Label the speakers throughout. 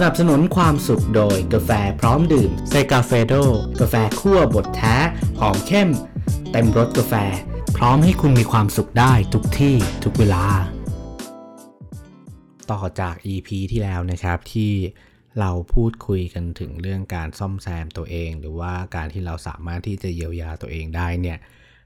Speaker 1: สนับสนุนความสุขโดยกาแฟพร้อมดื่มเซกาเฟโดกาแฟคั่วบดแท้ หอมเข้ม เต็มรสกาแฟ พร้อมให้คุณมีความสุขได้ทุกที่ทุกเวลา ต่อจาก EP ที่แล้วนะครับที่เราพูดคุยกันถึงเรื่องการซ่อมแซมตัวเอง หรือว่าการที่เราสามารถที่จะเยียวยาตัวเองได้เนี่ย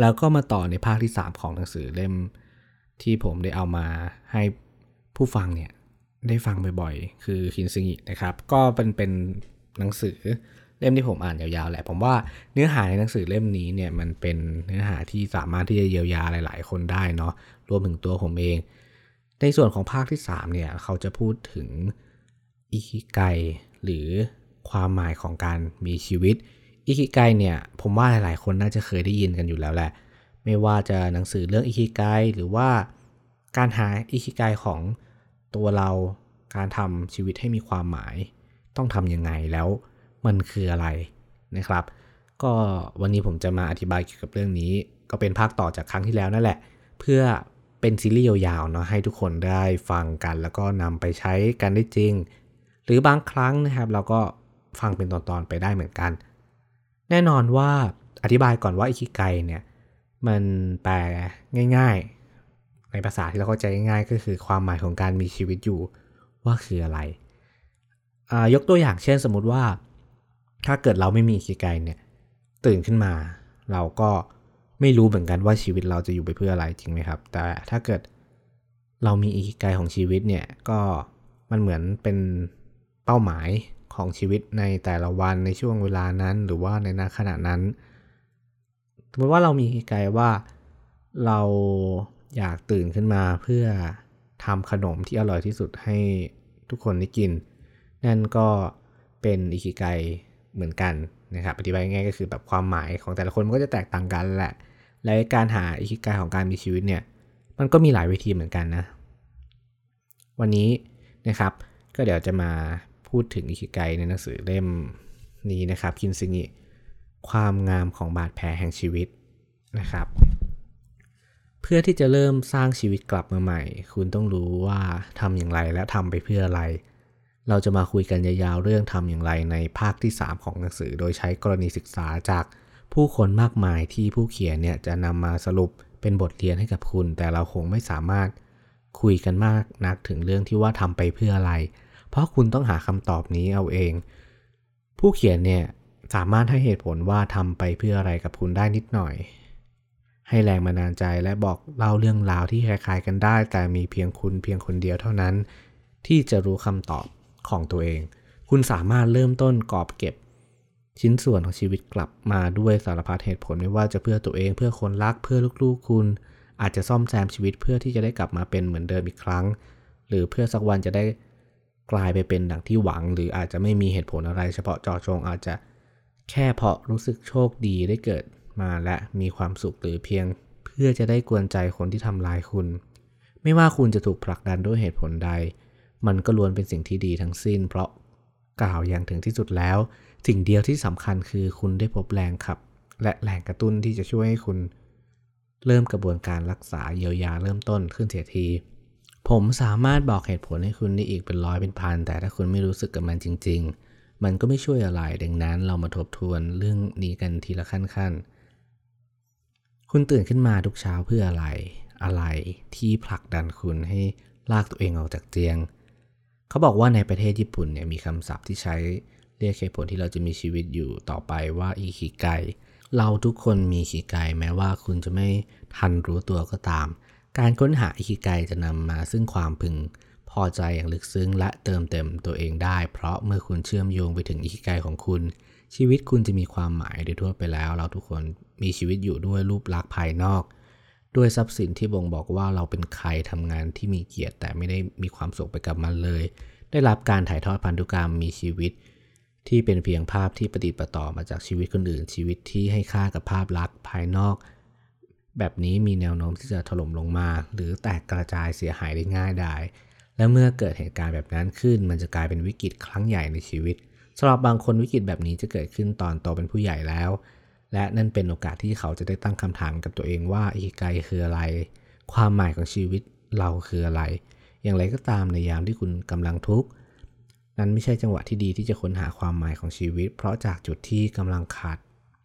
Speaker 1: แล้วก็มาต่อในภาคที่ 3 ของหนังสือเล่ม ที่ผมได้เอามาให้ผู้ฟังเนี่ย ได้ฟังบ่อยๆ คือคินซึงินะครับ ก็เป็นเป็นหนังสือเล่มที่ผมอ่านยาวๆแหละ ผมว่าเนื้อหาในหนังสือเล่มนี้เนี่ยมันเป็นเนื้อหาที่สามารถที่จะเยียวยาหลาย ๆ คนได้เนาะรวมถึงตัวผมเอง ในส่วนของภาคที่3เนี่ยเขาจะพูดถึงอิคิไกหรือความหมายของการมีชีวิตอิคิไกเนี่ยผมว่าหลายๆ คนน่าจะเคยได้ยินกันอยู่แล้วแหละ ไม่ว่าจะหนังสือเรื่องอิคิไกหรือว่าการหาอิคิไกของ ตัวเราการทำชีวิตให้มีความหมาย ต้องทำยังไงแล้วมันคืออะไรนะครับ ก็วันนี้ผมจะมาอธิบายเกี่ยวกับเรื่องนี้ ก็เป็นภาคต่อจากครั้งที่แล้วนั่นแหละ เพื่อเป็นซีรีส์ยาวๆเนาะให้ทุกคนได้ฟังกัน แล้วก็นำไปใช้กันได้จริง หรือบางครั้งนะครับ เราก็ฟังเป็นตอนๆไปได้เหมือนกัน แน่นอนว่าอธิบายก่อนว่าอิคิไกเนี่ยมันแปลง่าย ในภาษาที่เราเข้าใจง่ายๆก็คือความหมายของการมีชีวิตอยู่ว่าคืออะไร ยกตัวอย่างเช่นสมมติว่า ถ้าเกิดเราไม่มีคีไกเนี่ยตื่นขึ้นมา เราก็ไม่รู้เหมือนกันว่าชีวิตเราจะอยู่ไปเพื่ออะไรจริงไหมครับ แต่ถ้าเกิดเรามีอีกิไกของชีวิตเนี่ยก็มันเหมือนเป็นเป้าหมายของชีวิตในแต่ละวันในช่วงเวลานั้น หรือว่าในนาขณะนั้นสมมติว่าเรามีอีกิไกว่าเรา อยากตื่นขึ้นมาเพื่อทำขนมที่อร่อยที่สุดให้ทุกคนได้กิน นั่นก็เป็นอิคิไกเหมือนกันนะครับอธิบายง่ายก็คือแบบความหมายของแต่ละคนมันก็จะแตกต่างกันแหละ และการหาอิคิไกของการมีชีวิตเนี่ย มันก็มีหลายวิธีเหมือนกันนะ วันนี้นะครับ ก็เดี๋ยวจะมาพูดถึงอิคิไกในหนังสือเล่มนี้นะครับ คินซิงิความงามของบาดแผลแห่งชีวิตนะครับ เพื่อที่จะเริ่มสร้างชีวิตกลับมาใหม่ คุณต้องรู้ว่าทำอย่างไรและทำไปเพื่ออะไร เราจะมาคุยกันยาวๆเรื่องทำอย่างไรในภาคที่ 3 ของหนังสือ โดยใช้กรณีศึกษาจากผู้คนมากมายที่ผู้เขียนเนี่ยจะนำมาสรุปเป็นบทเรียนให้กับคุณ แต่เราคงไม่สามารถคุยกันมากนักถึงเรื่องที่ว่าทำไปเพื่ออะไร เพราะคุณต้องหาคำตอบนี้เอาเอง ผู้เขียนเนี่ยสามารถให้เหตุผลว่าทำไปเพื่ออะไรกับคุณได้นิดหน่อย ให้แรงบันดาลใจและบอกเล่าเรื่องราวที่คล้ายๆกันได้ แต่มีเพียงคุณเพียงคนเดียวเท่านั้น ที่จะรู้คำตอบของตัวเอง คุณสามารถเริ่มต้นกอบเก็บ ชิ้นส่วนของชีวิตกลับมาด้วยสารพัดเหตุผลไม่ว่าจะเพื่อตัวเองเพื่อคนรักเพื่อลูกๆคุณ อาจจะซ่อมแซมชีวิตเพื่อที่จะได้กลับมาเป็นเหมือนเดิมอีกครั้ง หรือเพื่อสักวันจะได้กลายไปเป็นดังที่หวัง หรืออาจจะไม่มีเหตุผลอะไร เฉพาะเจาะจงอาจจะแค่เพราะรู้สึกโชคดีได้เกิด มาและมีความสุขหรือเพียง เพื่อจะได้กวนใจคนที่ทำลายคุณ ไม่ว่าคุณจะถูกผลักดันด้วยเหตุผลใด มันก็ล้วนเป็นสิ่งที่ดีทั้งสิ้น เพราะกล่าวอย่างถึงที่สุดแล้ว สิ่งเดียวที่สำคัญคือคุณได้พบแรงขับ และแรงกระตุ้นที่จะช่วยให้คุณ เริ่มกระบวนการรักษาเยียวยาเริ่มต้นขึ้นเสียที ผมสามารถบอกเหตุผลให้คุณได้อีกเป็นร้อยเป็นพันแต่ถ้าคุณไม่รู้สึกกับมันจริง ๆ มันก็ไม่ช่วยอะไรดังนั้นเรามาทบทวนเรื่องนี้กันทีละขั้นๆ คุณตื่นขึ้นมาทุกเช้าเพื่ออะไร อะไรที่ผลักดันคุณให้ลากตัวเองออกจากเตียง เขาบอกว่าในประเทศญี่ปุ่นเนี่ยมีคำศัพท์ที่ใช้เรียกเหตุผลที่เราจะมีชีวิตอยู่ต่อไปว่าอีคิไกเราทุกคนมีคิไกแม้ว่าคุณจะไม่ทันรู้ตัวก็ตาม การค้นหาอิคิไกจะนำมาซึ่งความพึงพอใจอย่างลึกซึ้งและเติมเต็มตัวเองได้ เพราะเมื่อคุณเชื่อมโยงไปถึงอิคิไกของคุณ ชีวิตคุณจะมีความหมายโดยทั่วไปแล้ว เราทุกคน มีชีวิตอยู่ด้วยรูปลักษณ์ภายนอก ด้วยทรัพย์สินที่บ่งบอกว่าเราเป็นใครทำงานที่มีเกียรติแต่ไม่ได้มีความสุขไปกับมันเลย ได้รับการถ่ายทอดพันธุกรรมมีชีวิต ที่เป็นเพียงภาพที่ปฏิปต่อมาจากชีวิตคนอื่น ชีวิตที่ให้ค่ากับภาพลักษณ์ภายนอก แบบนี้มีแนวโน้มที่จะถล่มลงมา หรือแตกกระจายเสียหายได้ง่ายได้และเมื่อเกิดเหตุการณ์แบบนั้นขึ้น มันจะกลายเป็นวิกฤตครั้งใหญ่ในชีวิตสำหรับบางคนวิกฤตแบบนี้จะเกิดขึ้นตอนโตเป็นผู้ใหญ่แล้ว และนั่นเป็นโอกาสที่เขาจะได้ตั้งคำถามกับตัวเองว่าอิกไกคืออะไร ความหมายของชีวิตเราคืออะไร อย่างไรก็ตามในยามที่คุณกำลังทุกข์นั้นไม่ใช่จังหวะที่ดีที่จะค้นหาความหมายของชีวิต เพราะจากจุดที่กำลังขาด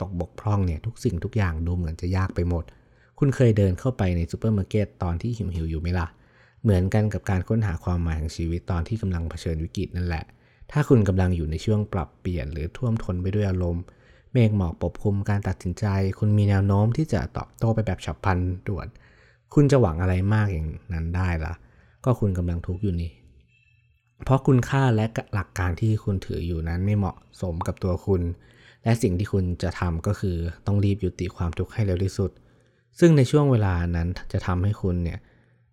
Speaker 1: ตกบกพร่องเนี่ยทุกสิ่งทุกอย่างดูเหมือนจะยากไปหมด คุณเคยเดินเข้าไปในซูเปอร์มาร์เก็ตตอนที่หิวหิวอยู่ไหมล่ะ เหมือนกันกับการค้นหาความหมายของชีวิตตอนที่กำลังเผชิญวิกฤตนั่นแหละ ถ้าคุณกำลังอยู่ในช่วงปรับเปลี่ยนหรือท่วมท้นไปด้วยอารมณ์ เมฆหมอกปกคลุมการตัดสินใจ คุณมีแนวโน้มที่จะตอบโต้ไปแบบฉับพลันด่วน คุณจะหวังอะไรมากอย่างนั้นได้ล่ะ ก็คุณกำลังทุกข์อยู่นี่ เพราะคุณค่าและหลักการที่คุณถืออยู่นั้นไม่เหมาะสมกับตัวคุณ และสิ่งที่คุณจะทำก็คือต้องรีบยุติความทุกข์ให้เร็วที่สุด ซึ่งในช่วงเวลานั้นจะทำให้คุณเนี่ย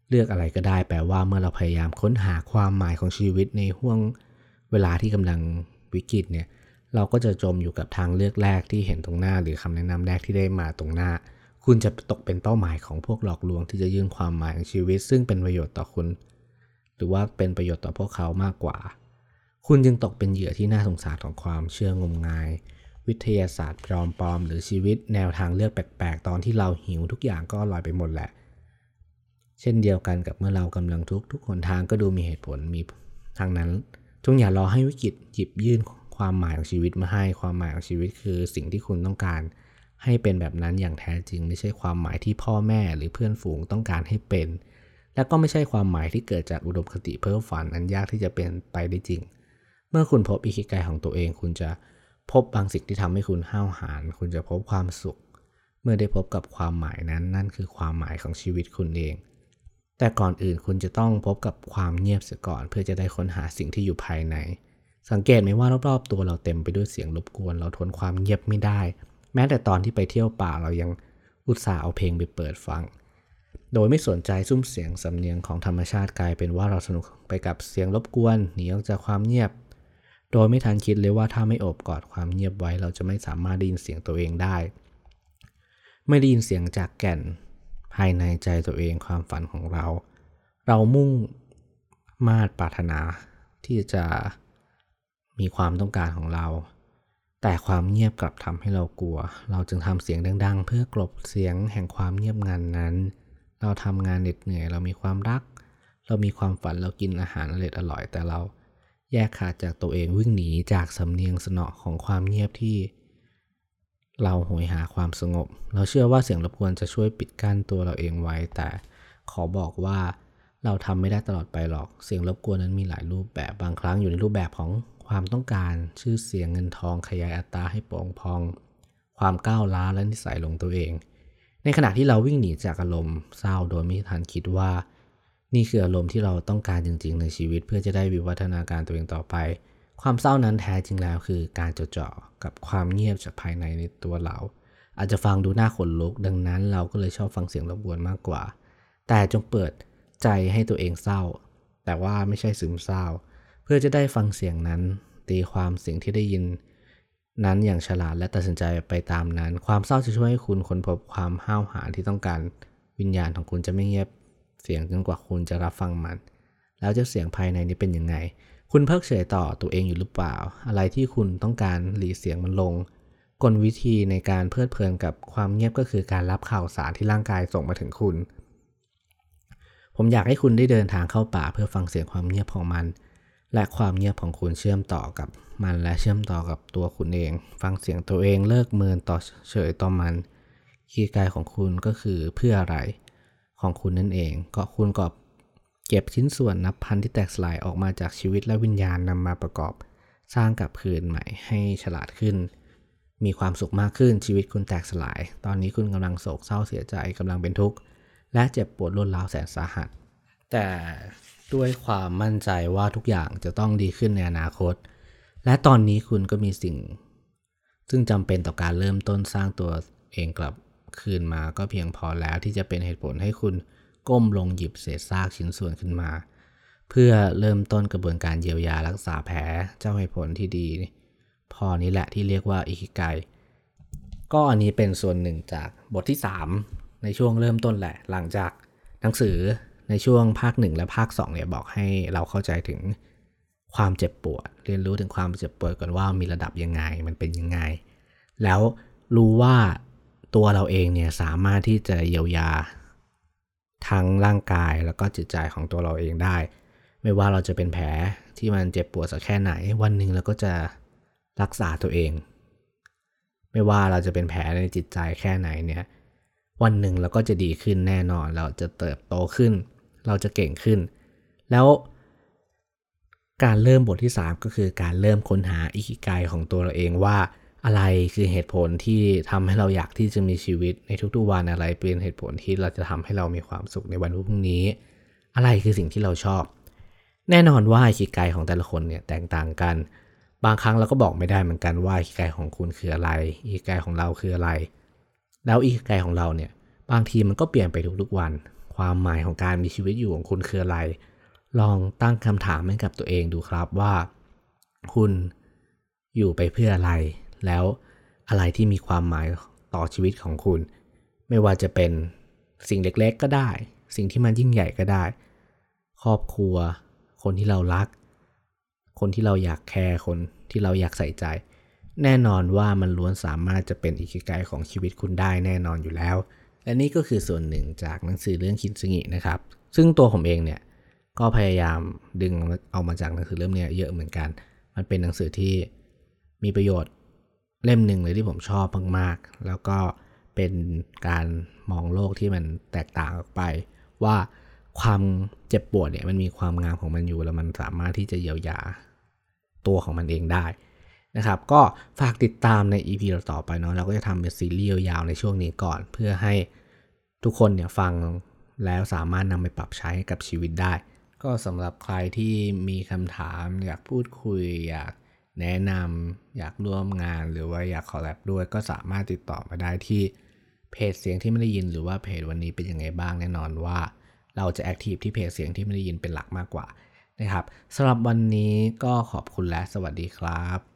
Speaker 1: เลือกอะไรก็ได้แปลว่าเมื่อเราพยายามค้นหาความหมายของชีวิตในห่วงเวลาที่กำลังวิกฤตเนี่ย เราก็จะจมอยู่กับทางเลือกแรกที่เห็นตรงหน้า หรือคำแนะนำแรกที่ได้มาตรงหน้า คุณจะตกเป็นเป้าหมายของพวกหลอกลวงที่จะยื่นความหมายของชีวิต ซึ่งเป็นประโยชน์ต่อคุณ หรือว่าเป็นประโยชน์ต่อพวกเขามากกว่า คุณจึงตกเป็นเหยื่อที่น่าสงสารของความเชื่องมงาย วิทยาศาสตร์ปลอมๆหรือชีวิตแนวทางเลือกแปลกๆ ตอนที่เราหิวทุกอย่างก็ลอยไปหมดแหละ เช่นเดียวกันกับเมื่อเรากำลังทุกข์ทุกหนทางก็ดูมีเหตุผลมีทางนั้นจงอย่ารอให้วิกฤตหยิบยื่น ความหมายของชีวิตมาให้ ความหมายของชีวิตคือสิ่งที่คุณต้องการให้เป็นแบบนั้นอย่างแท้จริง ไม่ใช่ความหมายที่พ่อแม่หรือเพื่อนฝูงต้องการให้เป็น และก็ไม่ใช่ความหมายที่เกิดจากอุดมคติเพ้อฝันอันยากที่จะเป็นไปได้จริง เมื่อคุณพบอิคิไกของตัวเอง คุณจะพบบางสิ่งที่ทำให้คุณห้าวหาญคุณจะพบความสุข เมื่อได้พบกับความหมายนั้นนั่นคือความหมายของชีวิตคุณเอง แต่ก่อนอื่นคุณจะต้องพบกับความเงียบเสียก่อน เพื่อจะได้ค้นหาสิ่งที่อยู่ภายใน สังเกตไหมว่ารอบๆ ตัวเราเต็มไปด้วยเสียงรบกวน เราทนความเงียบไม่ได้ แม้แต่ตอนที่ไปเที่ยวป่าเรายังอุตส่าห์เอาเพลงไปเปิดฟัง โดยไม่สนใจซุ้มเสียงสำเนียงของธรรมชาติกลายเป็นว่าเราสนุกไปกับเสียงรบกวนหนีออกจากความเงียบ โดยไม่ทันคิดเลยว่าถ้าไม่อบกอดความเงียบไว้ เราจะไม่สามารถได้ยินเสียงตัวเองได้ ไม่ได้ยินเสียงจากแก่น ภายในใจตัวเองความฝันของเรา เรามุ่งมาดปรารถนาที่จะ มีความต้องการของเรา แต่ความเงียบกลับทำให้เรากลัว เราจึงทำเสียงดัง ๆ เพื่อกลบเสียงแห่งความเงียบงันนั้น เราทำงานเหน็ดเหนื่อย เรามีความรัก เรามีความฝันเรากินอาหารอร่อยอร่อยแต่เราแยกขาดจากตัวเองวิ่งหนีจากสำเนียงสนอของความเงียบที่ เราโหยหาความสงบ เราเชื่อว่าเสียงรบกวนจะช่วยปิดกั้นตัวเราเองไว้ แต่ขอบอกว่าเราทำไม่ได้ตลอดไปหรอก เสียงรบกวนนั้นมีหลายรูปแบบบางครั้งอยู่ในรูปแบบของ ความต้องการชื่อเสียงเงินทองขยายอัตราให้โป่งพอง ความก้าวล้าและนิสัยหลงตัวเอง ในขณะที่เราวิ่งหนีจากอารมณ์เศร้าโดยไม่ทันคิดว่า นี่คืออารมณ์ที่เราต้องการจริง ๆ ในชีวิตเพื่อจะได้วิวัฒนาการตัวเองต่อไป ความเศร้านั้นแท้จริงแล้วคือการจดจ่อกับความเงียบจากภายในในตัวเรา อาจจะฟังดูน่าขนลุกดังนั้นเราก็เลยชอบฟังเสียงรบกวนมากกว่า แต่จงเปิดใจให้ตัวเองเศร้า แต่ว่าไม่ใช่ซึมเศร้า เพื่อจะได้ฟังเสียงนั้น ตีความสิ่งที่ได้ยิน นั้นอย่างฉลาดและตัดสินใจไปตามนั้น ความเศร้าจะช่วยให้คุณค้นพบความห้าวหาญที่ต้องการวิญญาณของคุณจะไม่เงียบ เสียงจนกว่าคุณจะรับฟังมัน แล้วจะเสียงภายในนี้เป็นยังไง คุณเพิกเฉยต่อตัวเองอยู่หรือเปล่า อะไรที่คุณต้องการหลีเสียงมันลง กลวิธีในการเพลิดเพลินกับความเงียบก็คือการรับข่าวสารที่ร่างกายส่งมาถึงคุณ ผมอยากให้คุณได้เดินทางเข้าป่าเพื่อฟังเสียงความเงียบของมัน และความเงียบของคุณเชื่อมต่อกับมันและเชื่อมต่อกับตัวคุณเอง ฟังเสียงตัวเองเลิกเมินต่อเฉยต่อมันคีย์กายของคุณก็คือเพื่ออะไรของคุณนั่นเองก็คุณก็เก็บชิ้นส่วนนับพันที่แตกสลายออกมาจากชีวิตและวิญญาณนำมาประกอบ สร้างกับคืนใหม่ให้ฉลาดขึ้น มีความสุขมากขึ้นชีวิตคุณแตกสลาย ตอนนี้คุณกำลังโศกเศร้าเสียใจกำลังเป็นทุกข์และเจ็บปวดรุนแรงแสนสาหัส แต่ ด้วยความมั่นใจว่าทุกอย่างจะต้องดีขึ้นในอนาคต และตอนนี้คุณก็มีสิ่ง ซึ่งจำเป็นต่อการเริ่มต้นสร้างตัวเองกลับคืนมาก็เพียงพอแล้วที่จะเป็นเหตุผลให้คุณก้มลงหยิบเศษซากชิ้นส่วนขึ้นมา เพื่อเริ่มต้นกระบวนการเยียวยารักษาแผลเจ้าเหตุผลที่ดี พอนี้แหละที่เรียกว่าอิคิไกก็อันนี้เป็นส่วนหนึ่งจากบทที่ 3 ในช่วงเริ่มต้นแหละ หลังจากหนังสือ ในช่วงภาคหนึ่งและภาค2เนี่ยบอกให้เราเข้าใจถึงความเจ็บปวด เรียนรู้ถึงความเจ็บปวดก่อนว่ามีระดับยังไงมันเป็นยังไง แล้วรู้ว่าตัวเราเองเนี่ยสามารถที่จะเยียวยาทั้งร่างกายแล้วก็จิตใจของตัวเราเองได้ ไม่ว่าเราจะเป็นแผลที่มันเจ็บปวดสักแค่ไหน วันหนึ่งเราก็จะรักษาตัวเอง ไม่ว่าเราจะเป็นแผลในจิตใจแค่ไหนเนี่ยวันหนึ่งเราก็จะดีขึ้นแน่นอน เราจะเติบโตขึ้น เราจะเก่งขึ้น แล้วการเริ่มบทที่ 3 ก็คือการเริ่มค้นหาอิคิไกของตัวเราเองว่าอะไรคือเหตุผลที่ทำให้เราอยากที่จะมีชีวิตในทุกๆวันอะไรเป็นเหตุผลที่เราจะทำให้เรามีความสุขในวันพรุ่งนี้ อะไรคือสิ่งที่เราชอบ แน่นอนว่าอิคิไกของแต่ละคนเนี่ยแตกต่างกัน บางครั้งเราก็บอกไม่ได้เหมือนกันว่าอิคิไกของคุณคืออะไรอิคิไกของเราคืออะไร แล้วอิคิไกของเราเนี่ยบางทีมันก็เปลี่ยนไปทุกๆวัน ความหมายของการมีชีวิตอยู่ของคุณคืออะไร ลองตั้งคำถามให้กับตัวเองดูครับว่า คุณอยู่ไปเพื่ออะไร แล้วอะไรที่มีความหมายต่อชีวิตของคุณ ไม่ว่าจะเป็นสิ่งเล็กๆก็ได้ สิ่งที่มันยิ่งใหญ่ก็ได้ ครอบครัว คนที่เรารัก คนที่เราอยากแคร์คนที่เราอยากใส่ใจ แน่นอนว่ามันล้วนสามารถจะเป็นอิคิไกของชีวิตคุณได้แน่นอนอยู่แล้ว และนี่ก็คือส่วนหนึ่งจากหนังสือเรื่องคินซึงินะครับ ซึ่งตัวผมเองเนี่ยก็พยายามดึงเอามาจากหนังสือเล่มนี้เยอะเหมือนกัน มันเป็นหนังสือที่มีประโยชน์เล่มหนึ่งเลยที่ผมชอบมากๆ แล้วก็เป็นการมองโลกที่มันแตกต่างออกไป ว่าความเจ็บปวดเนี่ยมันมีความงามของมันอยู่แล้วมันสามารถที่จะเยียวยาตัวของมันเองได้ นะครับ ก็ฝากติดตามใน EP ต่อไปเนาะเราก็จะทำเป็นซีรีส์ยาวในช่วงนี้ก่อน เพื่อให้ทุกคนเนี่ยฟังแล้วสามารถนำไปปรับใช้กับชีวิตได้ ก็สำหรับใครที่มีคำถามอยากพูดคุยอยากแนะนำอยากร่วมงานหรือว่าอยาก collab ด้วยก็สามารถติดต่อมาได้ที่เพจเสียงที่ไม่ได้ยินหรือว่าเพจวันนี้เป็นยังไงบ้างแน่นอนว่า เราจะ active ที่เพจเสียงที่ไม่ได้ยินเป็นหลักมากกว่านะครับสำหรับวันนี้ก็ขอบคุณและสวัสดีครับ